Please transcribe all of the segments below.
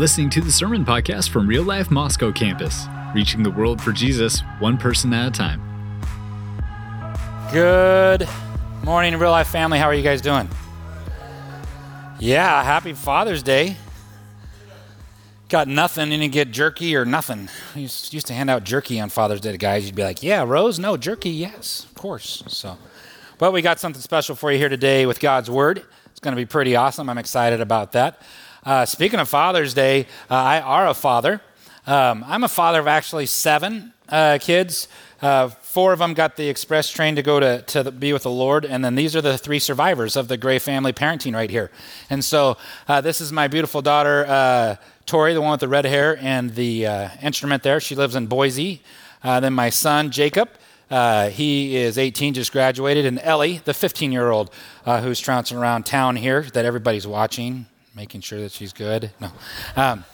listening to the Sermon Podcast from Real Life Moscow campus, reaching the world for Jesus one person at a time. Good morning, real life family. How are you guys doing? Yeah, happy Father's Day. Got nothing, and you get jerky or nothing. We used to hand out jerky on Father's Day to guys. You'd be like, "Yeah, Rose, no jerky, yes, of course." So, but we got something special for you here today with God's Word. It's going to be pretty awesome. I'm excited about that. Uh, speaking of Father's Day, uh, I are a father. Um, I'm a father of actually seven uh, kids. Uh, four of them got the express train to go to, to the, be with the Lord, and then these are the three survivors of the Gray family parenting right here. And so uh, this is my beautiful daughter, uh, Tori, the one with the red hair and the instrument there. She lives in Boise. then my son, Jacob. Uh, he is 18, just graduated, and Ellie, the 15 year old uh, who's trouncing around town here that everybody's watching making sure that she's good. No. Um,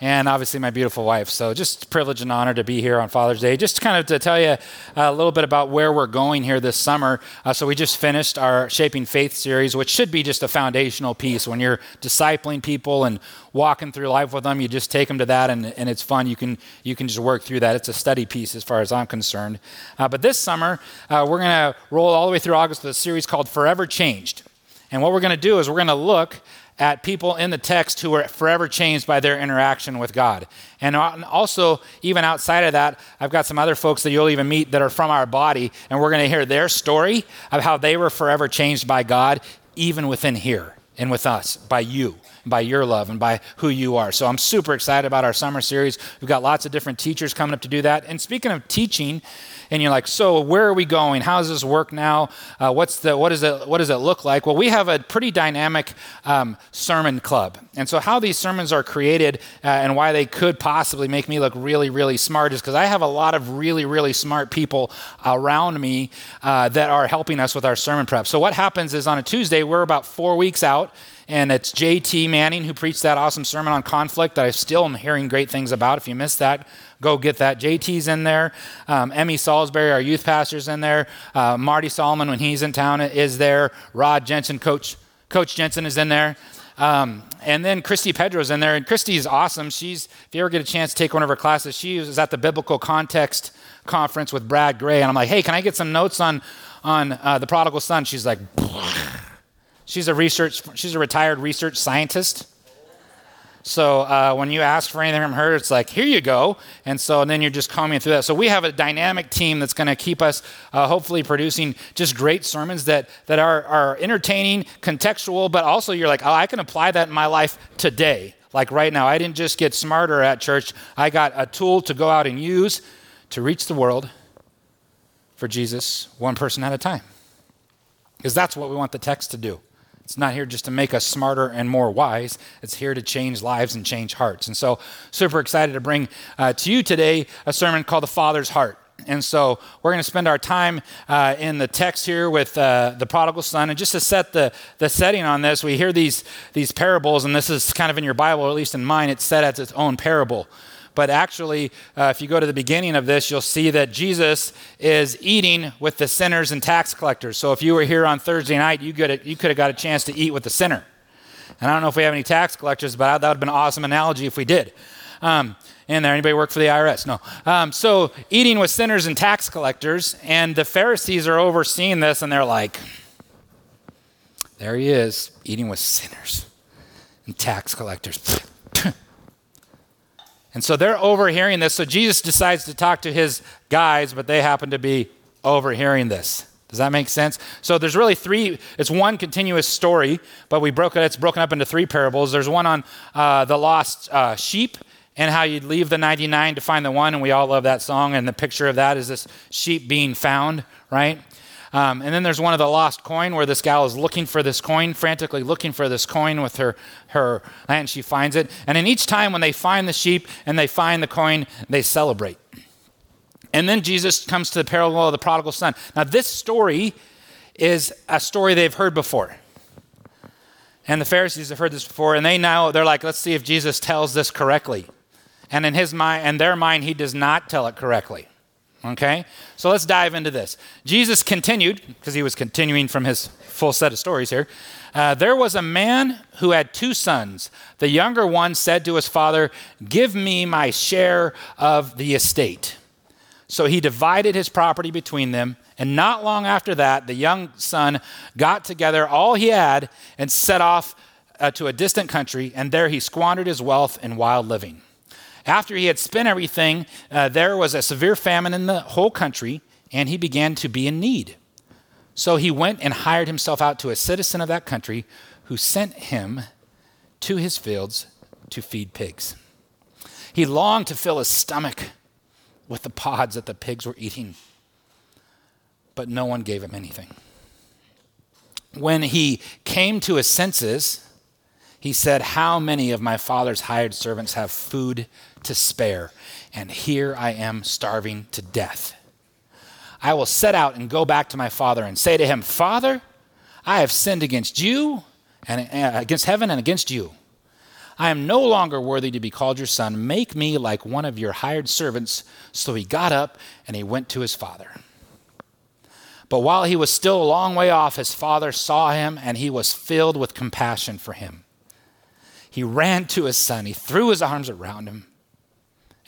and obviously my beautiful wife. So just privilege and honor to be here on Father's Day. Just kind of to tell you a little bit about where we're going here this summer. Uh, so we just finished our Shaping Faith series, which should be just a foundational piece. When you're discipling people and walking through life with them, you just take them to that, and, and it's fun. You can you can just work through that. It's a study piece as far as I'm concerned. Uh, but this summer uh, we're going to roll all the way through August with a series called Forever Changed. And what we're going to do is we're going to look at people in the text who were forever changed by their interaction with God. And also, even outside of that, I've got some other folks that you'll even meet that are from our body, and we're going to hear their story of how they were forever changed by God, even within here and with us, by you, by your love, and by who you are. So I'm super excited about our summer series. We've got lots of different teachers coming up to do that. And speaking of teaching, and you're like, so where are we going? How does this work now? Uh, what's the, what, is it, what does it look like? Well, we have a pretty dynamic um, sermon club. And so, how these sermons are created uh, and why they could possibly make me look really, really smart is because I have a lot of really, really smart people around me uh, that are helping us with our sermon prep. So, what happens is on a Tuesday, we're about four weeks out and it's JT Manning who preached that awesome sermon on conflict that I still am hearing great things about. If you missed that, go get that. JT's in there. Um, Emmy Salisbury, our youth pastor's in there. Uh, Marty Solomon, when he's in town, is there. Rod Jensen, Coach Coach Jensen is in there. Um, and then Christy Pedro's in there. And Christy's awesome. She's, if you ever get a chance to take one of her classes, she was at the Biblical Context Conference with Brad Gray. And I'm like, hey, can I get some notes on, on uh, the prodigal son? She's like, She's a research, she's a retired research scientist. So uh, when you ask for anything from her, it's like, here you go. And so and then you're just combing through that. So we have a dynamic team that's going to keep us uh, hopefully producing just great sermons that, that are, are entertaining, contextual, but also you're like, oh, I can apply that in my life today. Like right now, I didn't just get smarter at church, I got a tool to go out and use to reach the world for Jesus, one person at a time. Because that's what we want the text to do. It's not here just to make us smarter and more wise. It's here to change lives and change hearts. And so, super excited to bring uh, to you today a sermon called The Father's Heart. And so, we're going to spend our time uh, in the text here with uh, the prodigal son. And just to set the, the setting on this, we hear these, these parables, and this is kind of in your Bible, or at least in mine, it's set as its own parable. But actually, uh, if you go to the beginning of this, you'll see that Jesus is eating with the sinners and tax collectors. So if you were here on Thursday night, you could you could have got a chance to eat with the sinner. And I don't know if we have any tax collectors, but that would have been an awesome analogy if we did. Um, in there, anybody work for the IRS? No. Um, so eating with sinners and tax collectors, and the Pharisees are overseeing this, and they're like, "There he is, eating with sinners and tax collectors." And so they're overhearing this. So Jesus decides to talk to his guys, but they happen to be overhearing this. Does that make sense? So there's really three. It's one continuous story, but we broke it. It's broken up into three parables. There's one on uh, the lost uh, sheep and how you'd leave the 99 to find the one, and we all love that song. And the picture of that is this sheep being found, right? Um, and then there's one of the lost coin where this gal is looking for this coin, frantically looking for this coin with her, her and she finds it. And in each time when they find the sheep and they find the coin, they celebrate. And then Jesus comes to the parable of the prodigal son. Now, this story is a story they've heard before. And the Pharisees have heard this before, and they now they're like, let's see if Jesus tells this correctly. And in his mind, and their mind, he does not tell it correctly Okay? So let's dive into this. Jesus continued, because he was continuing from his full set of stories here. Uh, there was a man who had two sons. The younger one said to his father, Give me my share of the estate. So he divided his property between them. And not long after that, the young son got together all he had and set off uh, to a distant country, and there he squandered his wealth in wild living. After he had spent everything, uh, there was a severe famine in the whole country, and he began to be in need. So he went and hired himself out to a citizen of that country who sent him to his fields to feed pigs. He longed to fill his stomach with the pods that the pigs were eating, but no one gave him anything. When he came to his senses, he said, How many of my father's hired servants have food to spare? And here I am starving to death. I will set out and go back to my father and say to him, Father, I have sinned against you and uh, against heaven and against you. I am no longer worthy to be called your son. Make me like one of your hired servants. So he got up and he went to his father. But while he was still a long way off, his father saw him and he was filled with compassion for him. He ran to his son, he threw his arms around him,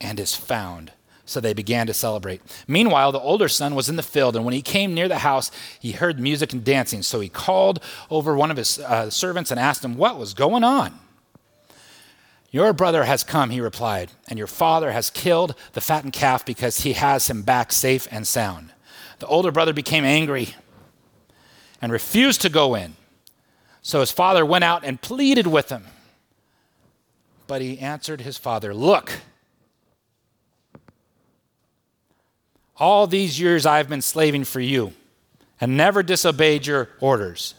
and is found. So they began to celebrate. Meanwhile, the older son was in the field, and when he came near the house, he heard music and dancing. So he called over one of his uh, servants and asked him what was going on. Your brother has come, he replied, and your father has killed the fattened calf because he has him back safe and sound. The older brother became angry and refused to go in. So his father went out and pleaded with him. But he answered his father, Look, All these years I've been slaving for you and never disobeyed your orders.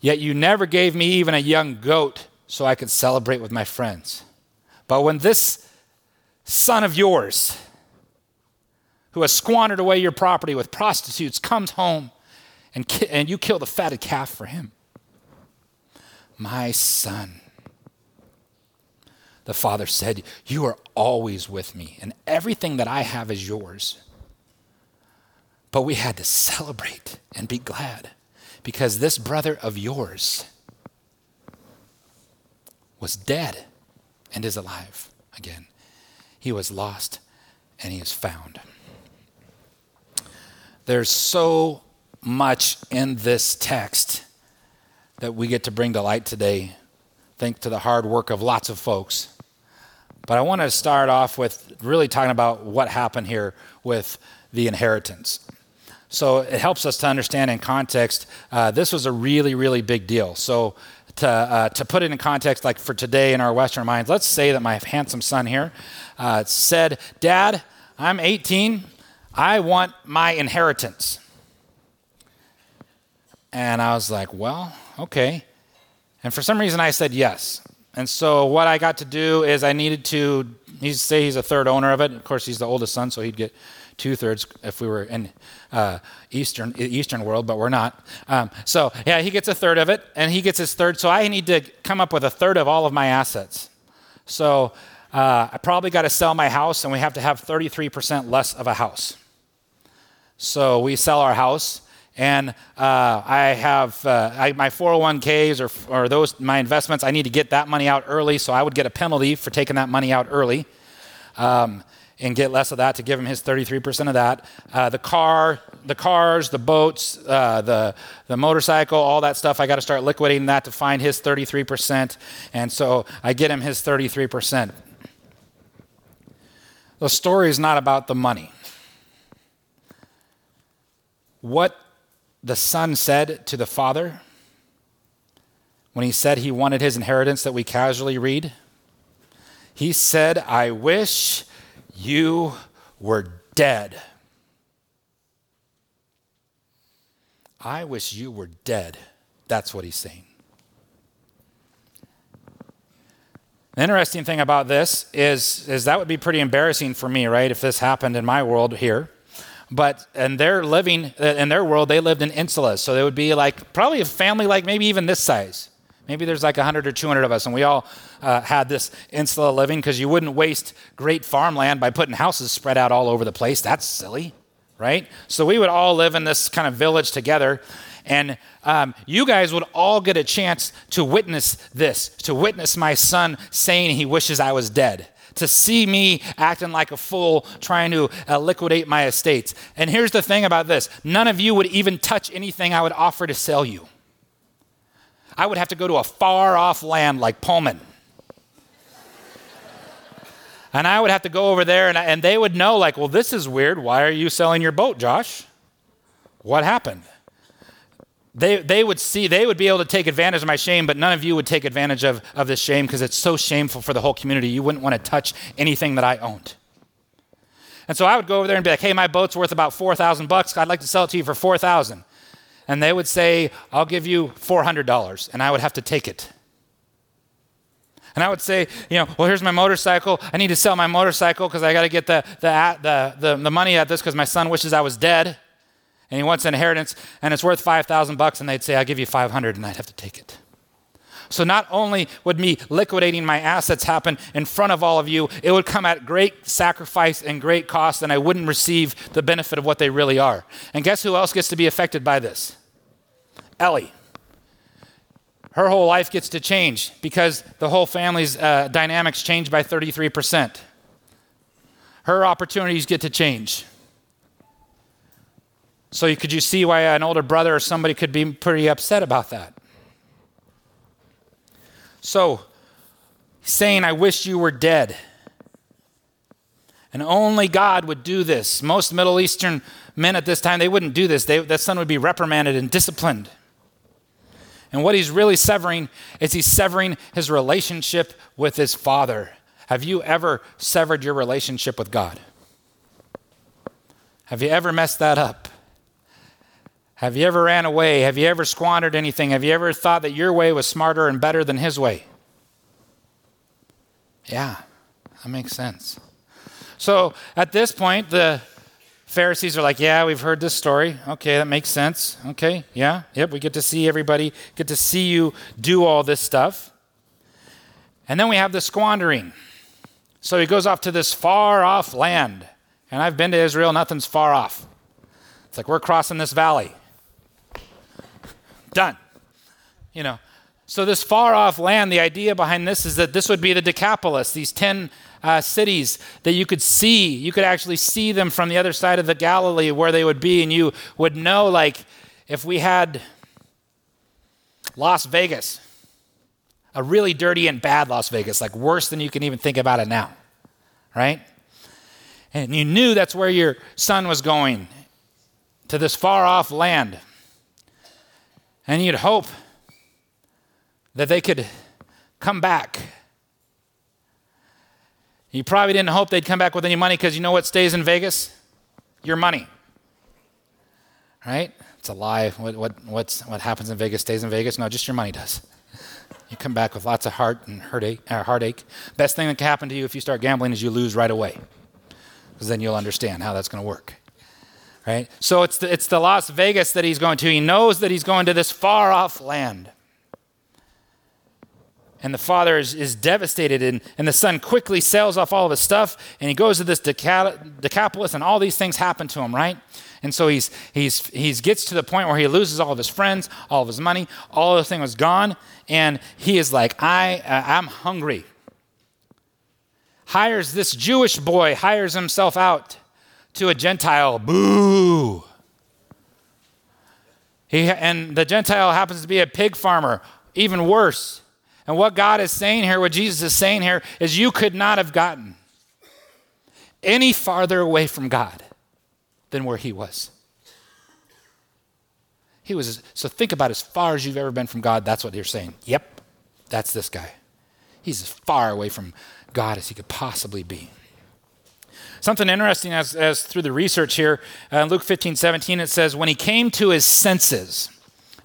Yet you never gave me even a young goat so I could celebrate with my friends. But when this son of yours, who has squandered away your property with prostitutes, comes home and, ki- and you kill the fatted calf for him, my son, the father said, You are always with me, and everything that I have is yours. But we had to celebrate and be glad because this brother of yours was dead and is alive again. He was lost and he is found. There's so much in this text that we get to bring to light today, thanks to the hard work of lots of folks. But I want to start off with really talking about what happened here with the inheritance. So it helps us to understand in context, uh, this was a really, really big deal. So to, uh, to put it in context, like for today in our Western minds, let's say that my handsome son here uh, said, Dad, I'm 18. I want my inheritance. And I was like, well, okay. And for some reason, I said yes. And so what I got to do is I needed to, he's say he's a third owner of it. Of course, he's the oldest son, so he'd get two thirds if we were in uh, Eastern Eastern world, but we're not. Um, so yeah, he gets a third of it, and he gets his third. So I need to come up with a third of all of my assets. So uh, I probably got to sell my house, and we have to have 33% less of a house. So we sell our house and uh, I have uh, I, my 401ks or, or those my investments. I need to get that money out early, so I would get a penalty for taking that money out early, um, and get less of that to give him his 33% of that. Uh, the car, the cars, the boats, uh, the the motorcycle, all that stuff. I got to start liquidating that to find his 33%, and so I get him his 33%. The story is not about the money. What the son said to the father when he said he wanted his inheritance that we casually read? He said, I wish you were dead. I wish you were dead. That's what he's saying. The interesting thing about this is, is that would be pretty embarrassing for me, right? If this happened in my world here. But in their living, in their world, they lived in insulas. So they would be like probably a family like maybe even this size. Maybe there's like 100 or 200 of us, and we all uh, had this insula living because you wouldn't waste great farmland by putting houses spread out all over the place. That's silly, right? So we would all live in this kind of village together. And um, you guys would all get a chance to witness this, to witness my son saying he wishes I was dead, to see me acting like a fool trying to uh, liquidate my estates. And here's the thing about this none of you would even touch anything I would offer to sell you. I would have to go to a far off land like Pullman. and I would have to go over there, and, and they would know, like, well, this is weird. Why are you selling your boat, Josh? What happened? They, they would see, they would be able to take advantage of my shame, but none of you would take advantage of, of this shame because it's so shameful for the whole community. You wouldn't want to touch anything that I owned. And so I would go over there and be like, hey, my boat's worth about 4,000 bucks. I'd like to sell it to you for 4,000. And they would say, I'll give you $400. And I would have to take it. And I would say, you know, well, here's my motorcycle. I need to sell my motorcycle because I got to get the, the, the, the, the money at this because my son wishes I was dead and he wants an inheritance and it's worth 5000 bucks and they'd say i'll give you 500 and i'd have to take it. So not only would me liquidating my assets happen in front of all of you it would come at great sacrifice and great cost and i wouldn't receive the benefit of what they really are. And guess who else gets to be affected by this? Ellie. Her whole life gets to change because the whole family's uh, dynamics change by 33% her opportunities get to change so could you see why an older brother or somebody could be pretty upset about that? So, saying, I wish you were dead. And only God would do this. Most Middle Eastern men at this time, they wouldn't do this. They, that son would be reprimanded and disciplined. And what he's really severing is he's severing his relationship with his father. Have you ever severed your relationship with God? Have you ever messed that up? Have you ever ran away? Have you ever squandered anything? Have you ever thought that your way was smarter and better than his way? Yeah, that makes sense. So at this point, the Pharisees are like, Yeah, we've heard this story. Okay, that makes sense. Okay, yeah, yep, we get to see everybody, get to see you do all this stuff. And then we have the squandering. So he goes off to this far off land. And I've been to Israel, nothing's far off. It's like we're crossing this valley. Done. You know. So, this far off land, the idea behind this is that this would be the Decapolis, these 10 uh, cities that you could see. You could actually see them from the other side of the Galilee where they would be, and you would know, like, if we had Las Vegas, a really dirty and bad Las Vegas, like worse than you can even think about it now, right? And you knew that's where your son was going to this far off land. And you'd hope that they could come back. You probably didn't hope they'd come back with any money because you know what stays in Vegas? Your money. Right? It's a lie. What, what, what happens in Vegas stays in Vegas? No, just your money does. You come back with lots of heart and heartache, uh, heartache. Best thing that can happen to you if you start gambling is you lose right away. Because then you'll understand how that's going to work right? So it's the, it's the Las Vegas that he's going to. He knows that he's going to this far off land. And the father is, is devastated, and, and the son quickly sells off all of his stuff, and he goes to this Decapolis, and all these things happen to him, right? And so he's, he's, he's gets to the point where he loses all of his friends, all of his money, all of the thing was gone, and he is like, I, uh, I'm hungry. Hires this Jewish boy, hires himself out to a Gentile, boo. He, and the Gentile happens to be a pig farmer, even worse. And what God is saying here, what Jesus is saying here, is you could not have gotten any farther away from God than where he was. He was, so think about as far as you've ever been from God, that's what you're saying. Yep, that's this guy. He's as far away from God as he could possibly be. Something interesting as, as through the research here, uh, Luke 15, 17, it says, when he came to his senses,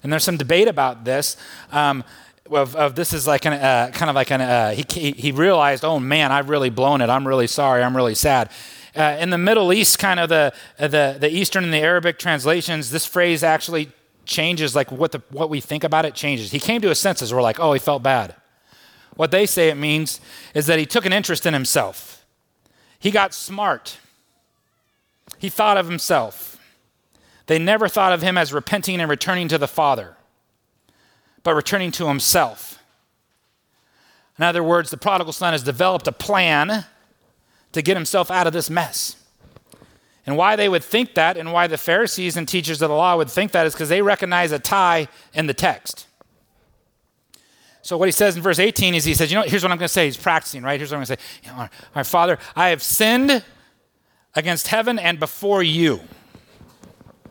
and there's some debate about this, um, of, of, this is like an, uh, kind of like an, uh, he, he realized, oh man, I've really blown it. I'm really sorry. I'm really sad. Uh, in the Middle East, kind of the, the, the Eastern and the Arabic translations, this phrase actually changes, like what, the, what we think about it changes. He came to his senses. We're like, oh, he felt bad. What they say it means is that he took an interest in himself. He got smart. He thought of himself. They never thought of him as repenting and returning to the Father, but returning to himself. In other words, the prodigal son has developed a plan to get himself out of this mess. And why they would think that, and why the Pharisees and teachers of the law would think that, is because they recognize a tie in the text. So what he says in verse 18 is he says, you know, here's what I'm going to say. He's practicing, right? Here's what I'm going to say. Know, our, Father, I have sinned against heaven and before you.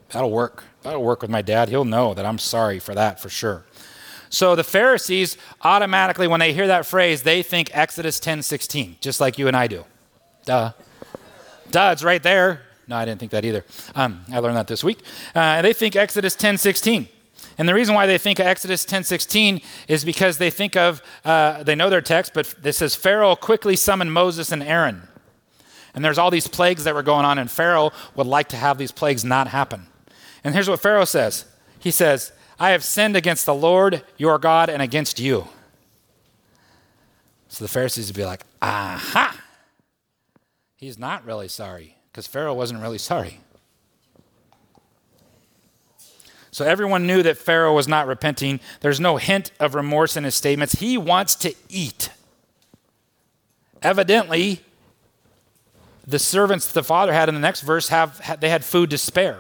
That'll work. That'll work with my dad. He'll know that I'm sorry for that for sure. So the Pharisees automatically, when they hear that phrase, they think Exodus 10 16, just like you and I do. Duh. Duh, it's right there. No, I didn't think that either. Um, I learned that this week. Uh, they think Exodus 10 16. And the reason why they think of Exodus 10:16 is because they think of uh, they know their text, but this says Pharaoh quickly summoned Moses and Aaron. And there's all these plagues that were going on, and Pharaoh would like to have these plagues not happen. And here's what Pharaoh says. He says, I have sinned against the Lord your God and against you. So the Pharisees would be like, aha! He's not really sorry, because Pharaoh wasn't really sorry. So everyone knew that Pharaoh was not repenting. There's no hint of remorse in his statements. He wants to eat. Evidently, the servants the father had in the next verse have they had food to spare.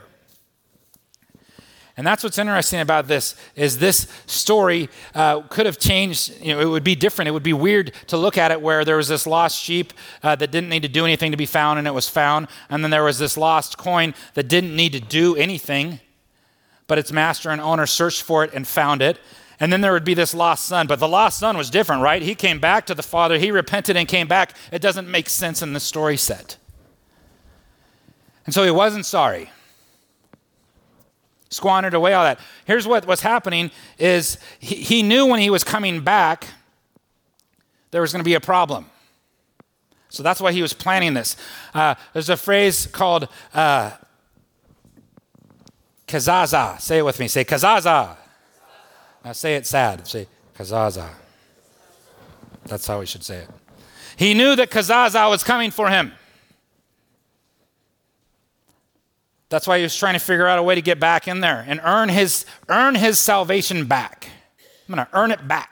And that's what's interesting about this is this story uh, could have changed. You know, it would be different. It would be weird to look at it where there was this lost sheep uh, that didn't need to do anything to be found, and it was found, and then there was this lost coin that didn't need to do anything, but its master and owner searched for it and found it. And then there would be this lost son. But the lost son was different, right? He came back to the father. He repented and came back. It doesn't make sense in the story set. And so he wasn't sorry. Squandered away all that. Here's what was happening is he, he knew when he was coming back there was going to be a problem. So that's why he was planning this. Uh, there's a phrase called uh, Kazaza. Say it with me. Say kazaza. Now say it sad. Say kazaza. That's how we should say it. He knew that kazaza was coming for him. That's why he was trying to figure out a way to get back in there and earn his earn his salvation back. I'm going to earn it back.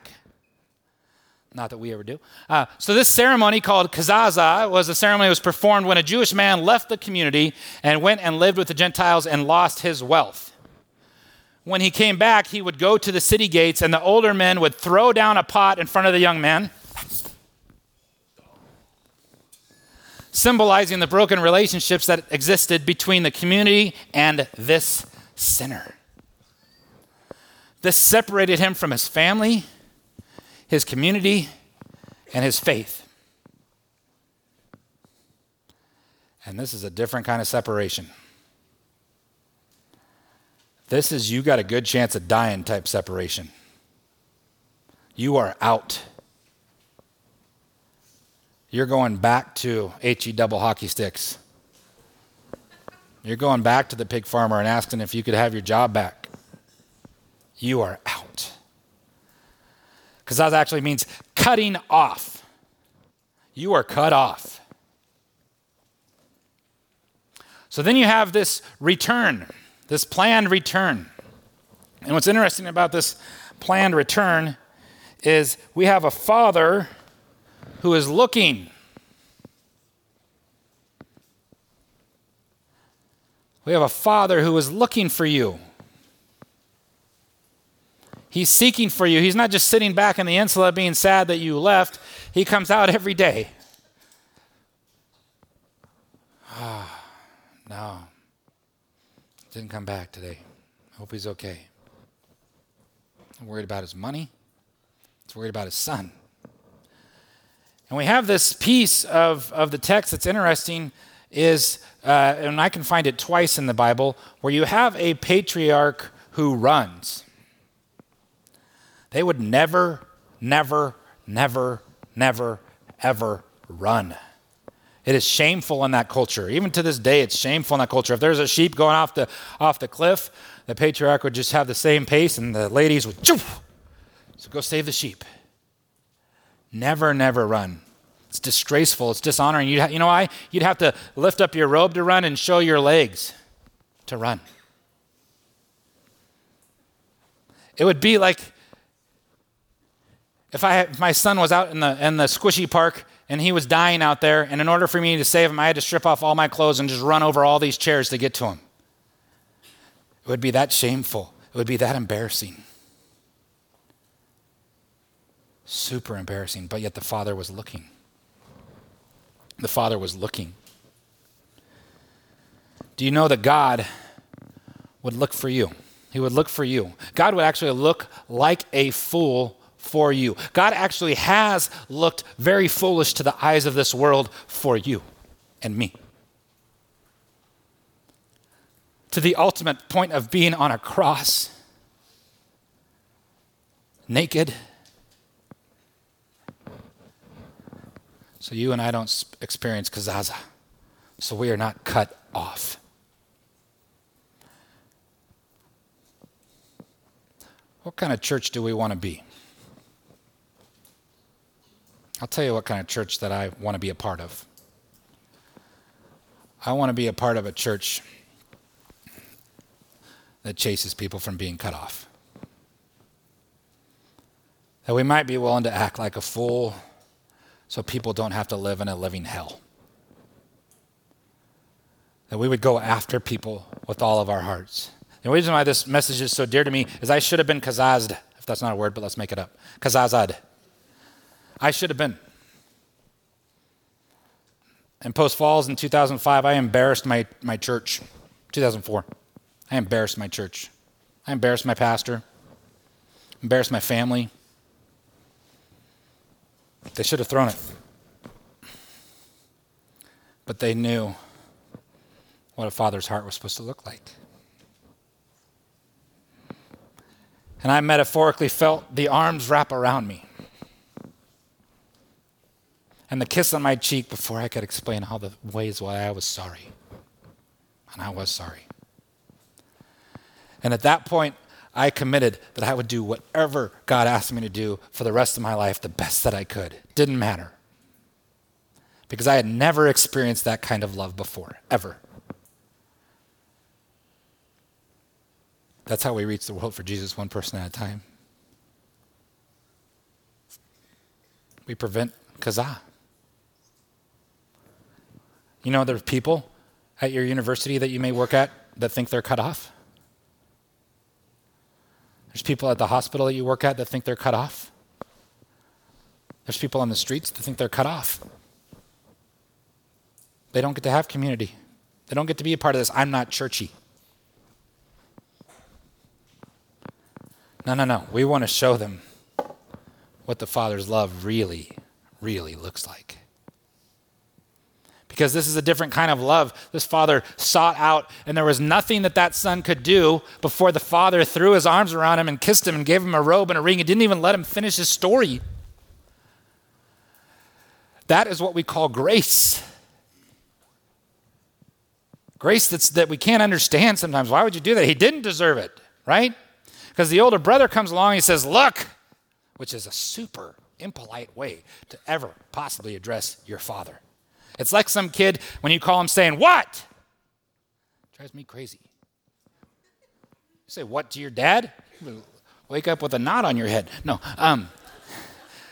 Not that we ever do. Uh, so, this ceremony called Kazaza was a ceremony that was performed when a Jewish man left the community and went and lived with the Gentiles and lost his wealth. When he came back, he would go to the city gates, and the older men would throw down a pot in front of the young man, symbolizing the broken relationships that existed between the community and this sinner. This separated him from his family his community, and his faith. And this is a different kind of separation. This is you got a good chance of dying type separation. You are out. You're going back to HE double hockey sticks. You're going back to the pig farmer and asking if you could have your job back. You are out because that actually means cutting off. You are cut off. So then you have this return, this planned return. And what's interesting about this planned return is we have a father who is looking. We have a father who is looking for you. He's seeking for you. He's not just sitting back in the insula being sad that you left. He comes out every day. Ah, no. Didn't come back today. Hope he's okay. I'm worried about his money. He's worried about his son. And we have this piece of, of the text that's interesting is, uh, and I can find it twice in the Bible, where you have a patriarch who runs. They would never, never, never, never, ever run. It is shameful in that culture. Even to this day, it's shameful in that culture. If there's a sheep going off the, off the cliff, the patriarch would just have the same pace and the ladies would, Choof! so go save the sheep. Never, never run. It's disgraceful. It's dishonoring. you you know why? You'd have to lift up your robe to run and show your legs to run. It would be like if, I, if my son was out in the, in the squishy park and he was dying out there, and in order for me to save him, I had to strip off all my clothes and just run over all these chairs to get to him. It would be that shameful. It would be that embarrassing. Super embarrassing, but yet the father was looking. The father was looking. Do you know that God would look for you? He would look for you. God would actually look like a fool for you. God actually has looked very foolish to the eyes of this world for you and me. To the ultimate point of being on a cross, naked. So you and I don't experience kazaza. So we are not cut off. What kind of church do we want to be? I'll tell you what kind of church that I want to be a part of. I want to be a part of a church that chases people from being cut off. That we might be willing to act like a fool so people don't have to live in a living hell. That we would go after people with all of our hearts. The reason why this message is so dear to me is I should have been kazazed, if that's not a word, but let's make it up. Kazazad. I should have been. In Post Falls in 2005, I embarrassed my, my church. 2004. I embarrassed my church. I embarrassed my pastor. Embarrassed my family. They should have thrown it. But they knew what a father's heart was supposed to look like. And I metaphorically felt the arms wrap around me and the kiss on my cheek before I could explain all the ways why I was sorry. And I was sorry. And at that point, I committed that I would do whatever God asked me to do for the rest of my life the best that I could. Didn't matter. Because I had never experienced that kind of love before, ever. That's how we reach the world for Jesus, one person at a time. We prevent kazah. You know, there's people at your university that you may work at that think they're cut off. There's people at the hospital that you work at that think they're cut off. There's people on the streets that think they're cut off. They don't get to have community. They don't get to be a part of this. I'm not churchy. No, no, no. We want to show them what the Father's love really, really looks like because this is a different kind of love. This father sought out, and there was nothing that that son could do before the father threw his arms around him and kissed him and gave him a robe and a ring. He didn't even let him finish his story. That is what we call grace. Grace that's, that we can't understand sometimes. Why would you do that? He didn't deserve it, right? Because the older brother comes along and he says, Look, which is a super impolite way to ever possibly address your father. It's like some kid when you call him saying, What? Drives me crazy. You say, What to your dad? Wake up with a knot on your head. No. Um,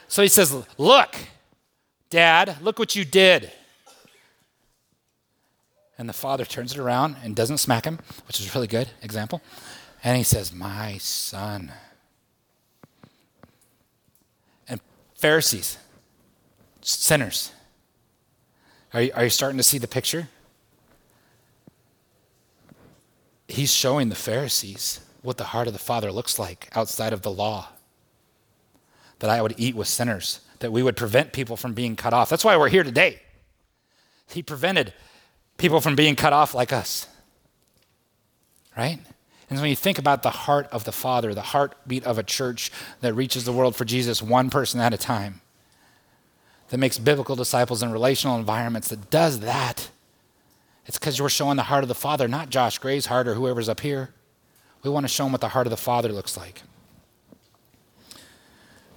so he says, Look, dad, look what you did. And the father turns it around and doesn't smack him, which is a really good example. And he says, My son. And Pharisees, sinners, are you, are you starting to see the picture? He's showing the Pharisees what the heart of the Father looks like outside of the law. That I would eat with sinners, that we would prevent people from being cut off. That's why we're here today. He prevented people from being cut off like us. Right? And when you think about the heart of the Father, the heartbeat of a church that reaches the world for Jesus one person at a time, that makes biblical disciples in relational environments, that does that, it's because we're showing the heart of the Father, not Josh Gray's heart or whoever's up here. We want to show them what the heart of the Father looks like.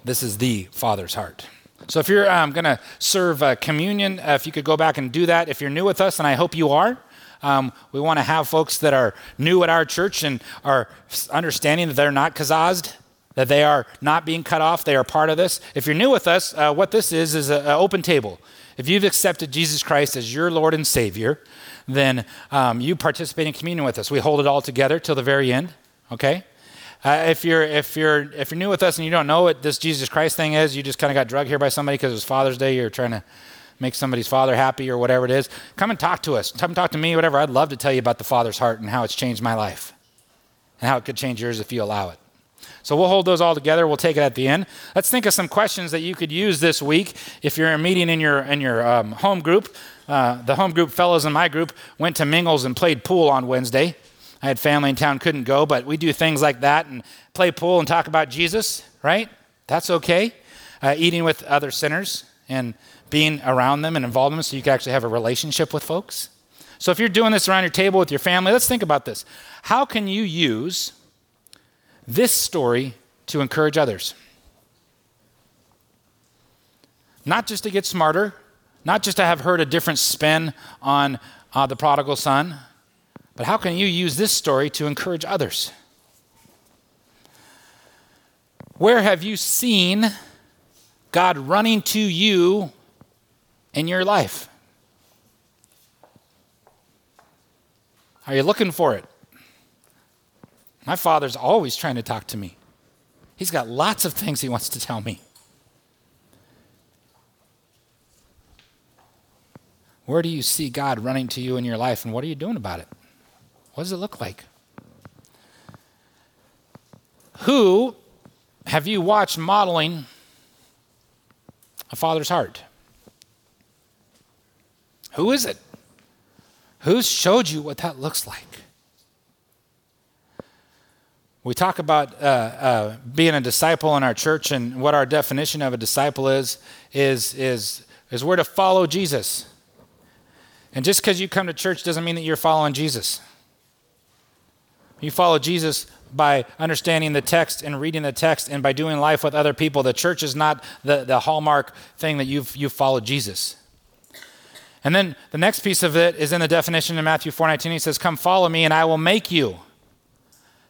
This is the Father's heart. So if you're um, going to serve uh, communion, uh, if you could go back and do that. If you're new with us, and I hope you are, um, we want to have folks that are new at our church and are understanding that they're not kazazed, that they are not being cut off. They are part of this. If you're new with us, uh, what this is is an open table. If you've accepted Jesus Christ as your Lord and Savior, then um, you participate in communion with us. We hold it all together till the very end. Okay. Uh, if you're if you're if you're new with us and you don't know what this Jesus Christ thing is, you just kind of got drugged here by somebody because it was Father's Day. You're trying to make somebody's father happy or whatever it is. Come and talk to us. Come talk to me, whatever. I'd love to tell you about the Father's heart and how it's changed my life, and how it could change yours if you allow it. So we'll hold those all together. We'll take it at the end. Let's think of some questions that you could use this week if you're meeting in your in your um, home group. Uh, the home group fellows in my group went to Mingles and played pool on Wednesday. I had family in town, couldn't go, but we do things like that and play pool and talk about Jesus, right? That's okay. Uh, eating with other sinners and being around them and involved in them so you can actually have a relationship with folks. So if you're doing this around your table with your family, let's think about this. How can you use this story to encourage others? Not just to get smarter, not just to have heard a different spin on uh, the prodigal son, but how can you use this story to encourage others? Where have you seen God running to you in your life? Are you looking for it? My father's always trying to talk to me. He's got lots of things he wants to tell me. Where do you see God running to you in your life, and what are you doing about it? What does it look like? Who have you watched modeling a father's heart? Who is it? Who's showed you what that looks like? We talk about uh, uh, being a disciple in our church, and what our definition of a disciple is is is is we're to follow Jesus. And just because you come to church doesn't mean that you're following Jesus. You follow Jesus by understanding the text and reading the text and by doing life with other people. The church is not the, the hallmark thing that you've, you've followed Jesus. And then the next piece of it is in the definition in Matthew 4:19. He says, "Come follow me and I will make you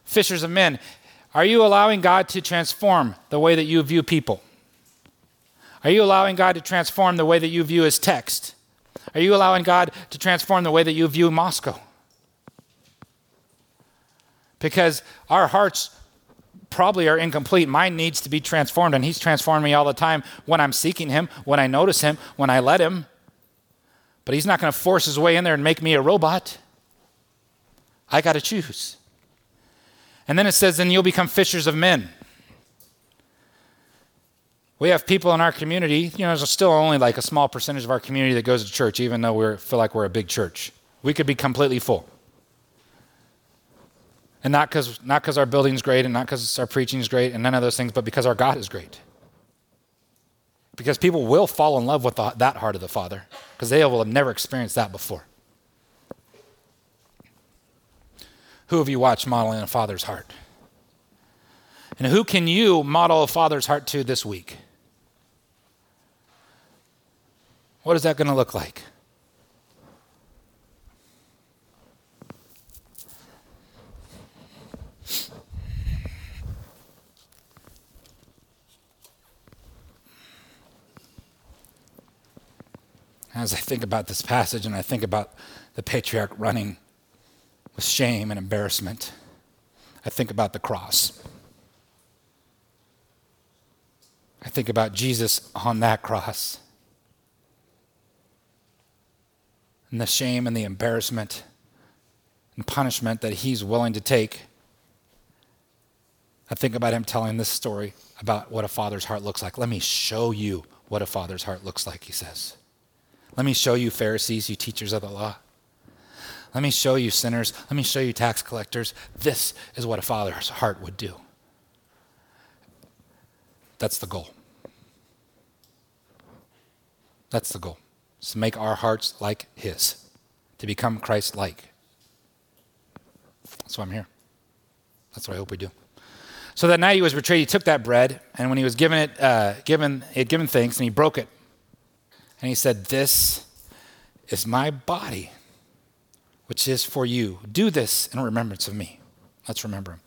fishers of men." Are you allowing God to transform the way that you view people? Are you allowing God to transform the way that you view his text? Are you allowing God to transform the way that you view Moscow? because our hearts probably are incomplete. Mine needs to be transformed, and He's transforming me all the time when I'm seeking Him, when I notice Him, when I let Him. But He's not going to force His way in there and make me a robot. I got to choose. And then it says, then you'll become fishers of men. We have people in our community, you know, there's still only like a small percentage of our community that goes to church, even though we feel like we're a big church. We could be completely full. And not because not cause our building's great and not because our preaching is great and none of those things, but because our God is great. Because people will fall in love with the, that heart of the Father because they will have never experienced that before. Who have you watched modeling a father's heart? And who can you model a father's heart to this week? What is that going to look like? as I think about this passage and I think about the patriarch running with shame and embarrassment, I think about the cross. I think about Jesus on that cross and the shame and the embarrassment and punishment that he's willing to take. I think about him telling this story about what a father's heart looks like. Let me show you what a father's heart looks like, he says. Let me show you, Pharisees, you teachers of the law. Let me show you sinners. Let me show you tax collectors. This is what a father's heart would do. That's the goal. That's the goal. Is to make our hearts like his, to become Christ like. That's why I'm here. That's what I hope we do. So that night he was betrayed, he took that bread, and when he was given it, uh, given, he had given thanks, and he broke it. And he said, This is my body, which is for you. Do this in remembrance of me. Let's remember him.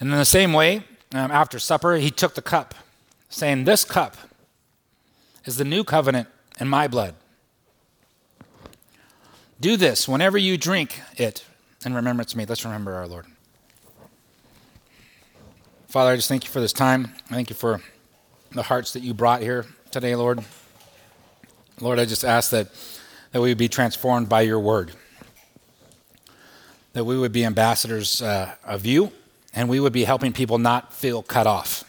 And in the same way, um, after supper, he took the cup, saying, This cup is the new covenant in my blood. Do this whenever you drink it in remembrance of me. Let's remember our Lord. Father, I just thank you for this time. I thank you for the hearts that you brought here today, Lord. Lord, I just ask that, that we would be transformed by your word, that we would be ambassadors uh, of you, and we would be helping people not feel cut off.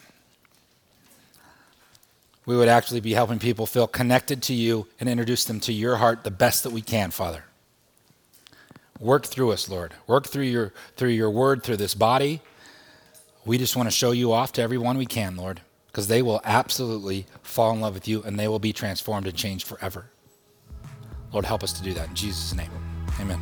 We would actually be helping people feel connected to you and introduce them to your heart the best that we can, Father. Work through us, Lord. Work through your, through your word, through this body. We just want to show you off to everyone we can, Lord, because they will absolutely fall in love with you and they will be transformed and changed forever. Lord, help us to do that in Jesus' name. Amen.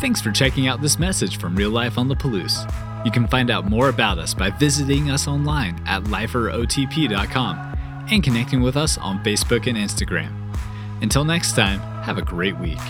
Thanks for checking out this message from Real Life on the Palouse. You can find out more about us by visiting us online at liferotp.com and connecting with us on Facebook and Instagram. Until next time, have a great week.